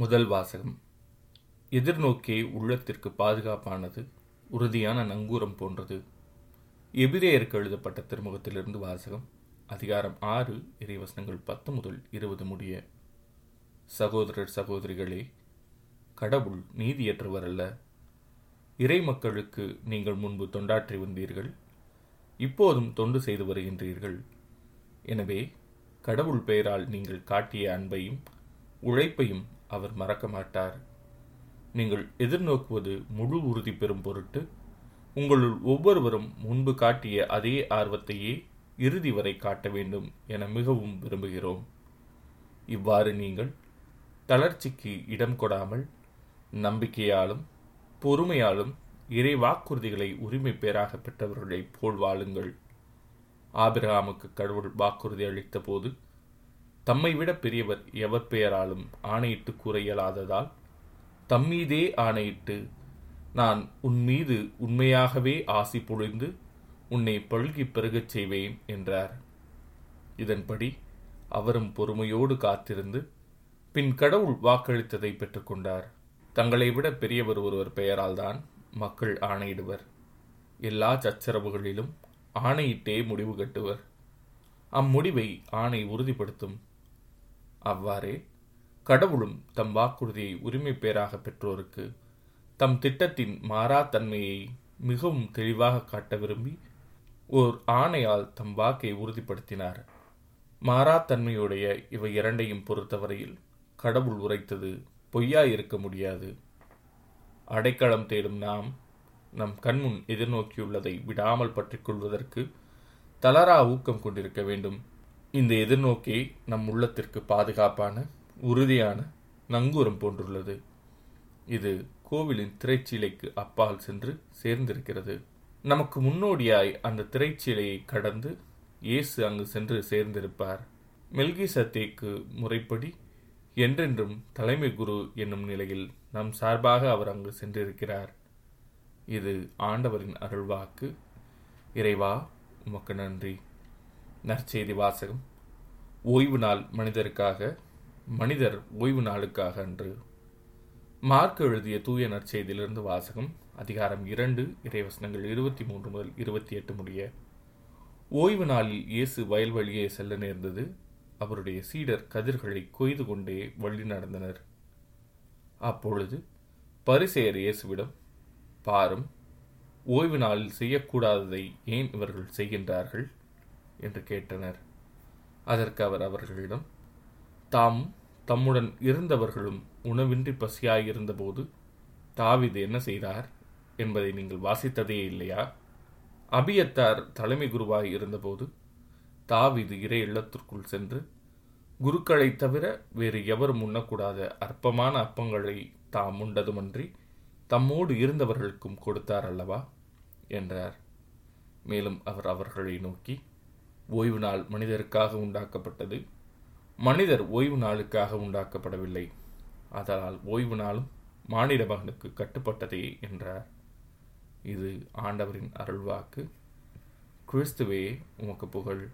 முதல் வாசகம். எதிர்நோக்கே உள்ளத்திற்கு பாதுகாப்பானது உறுதியான நங்கூரம் போன்றது. எபிரேயருக்கு எழுதப்பட்ட திருமுகத்திலிருந்து வாசகம் அதிகாரம் ஆறு இறைவசனங்கள் பத்து முதல் இருபது முடிய. சகோதரர் சகோதரிகளே கடவுள் நீதியற்றவர் அல்ல இறை மக்களுக்கு நீங்கள் முன்பு தொண்டாற்றி வந்தீர்கள் இப்போதும் தொண்டு செய்து வருகின்றீர்கள். எனவே கடவுள் பெயரால் நீங்கள் காட்டிய அன்பையும் உழைப்பையும் அவர் மறக்க மாட்டார். நீங்கள் எதிர்நோக்குவது முழு உறுதி பெறும் பொருட்டு உங்களுள் ஒவ்வொருவரும் முன்பு காட்டிய அதே ஆர்வத்தையே இறுதி வரை காட்ட வேண்டும் என மிகவும் விரும்புகிறோம். இவ்வாறு நீங்கள் தளர்ச்சிக்கு இடம் கொடாமல் நம்பிக்கையாலும் பொறுமையாலும் இறை வாக்குறுதிகளை உரிமை பேராக பெற்றவர்களைப் போல் வாழுங்கள். ஆபிரகாமுக்கு கடவுள் வாக்குறுதி அளித்த போது தம்மை விட பெரியவர் எவர் பெயராலும் ஆணையிட்டு கூற இயலாததால் தம்மீதே ஆணையிட்டு நான் உன் மீது உண்மையாகவே ஆசி பொழிந்து உன்னை பழுகி பெருகச் செய்வேன் என்றார். இதன்படி அவரும் பொறுமையோடு காத்திருந்து பின் கடவுள் வாக்களித்ததை பெற்றுக்கொண்டார் தங்களை விட பெரியவர் ஒருவர் பெயரால்தான் மக்கள் ஆணையிடுவர். எல்லா சச்சரவுகளிலும் ஆணையிட்டே முடிவு கட்டுவர். அம்முடிவை ஆணை உறுதிப்படுத்தும் அவ்வாறே கடவுளும் தம் வாக்குறுதியை உரிமை பேராக பெற்றோருக்கு தம் திட்டத்தின் மாறா தன்மையை மிகவும் தெளிவாக காட்ட விரும்பி ஓர் ஆணையால் தம் வாக்கை உறுதிப்படுத்தினார். மாறாத்தன்மையுடைய இவை இரண்டையும் பொறுத்தவரையில் கடவுள் உரைத்தது பொய்யா இருக்க முடியாது. அடைக்கலம் தேடும் நாம் நம் கண்முன் எதிர்நோக்கியுள்ளதை விடாமல் பற்றிக்கொள்வதற்கு தளரா ஊக்கம் கொண்டிருக்க வேண்டும். இந்த எதிர்நோக்கி நம் உள்ளத்திற்கு பாதுகாப்பான உறுதியான நங்கூரம் போன்றுள்ளது. இது கோவிலின் திரைச்சீலைக்கு அப்பால் சென்று சேர்ந்திருக்கிறது. நமக்கு முன்னோடியாய் அந்த திரைச்சீலையை கடந்து இயேசு அங்கு சென்று சேர்ந்திருப்பார். மெல்கி சத்தேக்கு முறைப்படி என்றென்றும் தலைமை குரு என்னும் நிலையில் நம் சார்பாக அவர் அங்கு சென்றிருக்கிறார். இது ஆண்டவரின் அருள்வாக்கு. இறைவா உமக்கு நன்றி. நற்செய்தி வாசகம். ஓய்வு நாள் மனிதருக்காக மனிதர் ஓய்வு நாளுக்காக அன்று. மார்க் எழுதிய தூய நற்செய்தியிலிருந்து வாசகம் அதிகாரம் இரண்டு இறைவசனங்கள் இருபத்தி மூன்று முதல் இருபத்தி எட்டு முடிய. ஓய்வு நாளில் இயேசு வயல் வழியே செல்ல நேர்ந்தது. அவருடைய சீடர் கதிர்களை கொய்து கொண்டே வழி நடந்தனர். அப்பொழுது பரிசெயர் இயேசுவிடம் பாரும் ஓய்வு நாளில் செய்யக்கூடாததை ஏன் இவர்கள் செய்கின்றார்கள்? என்று கேட்டனர். அதற்கு அவர் அவர்களிடம் தாம் தம்முடன் இருந்தவர்களும் உணவின்றி பசியாயிருந்தபோது தாவிது என்ன செய்தார் என்பதை நீங்கள் வாசித்ததே இல்லையா? அபியத்தார் தலைமை குருவாய் இருந்தபோது தாவிது இறை இல்லத்திற்குள் சென்று குருக்களைத் தவிர வேறு எவரும் உண்ணக்கூடாத அற்பமான அப்பங்களை தாம் உண்டதுமன்றி தம்மோடு இருந்தவர்களுக்கும் கொடுத்தார் அல்லவா? என்றார். மேலும் அவர் அவர்களை நோக்கி ஓய்வு நாள் மனிதருக்காக உண்டாக்கப்பட்டது. மனிதர் ஓய்வு நாளுக்காக உண்டாக்கப்படவில்லை. அதனால் ஓய்வு நாளும் மானிட மகனுக்கு கட்டுப்பட்டதே என்றார். இது ஆண்டவரின் அருள்வாக்கு. கிறிஸ்துவே உமக்கு புகழ்.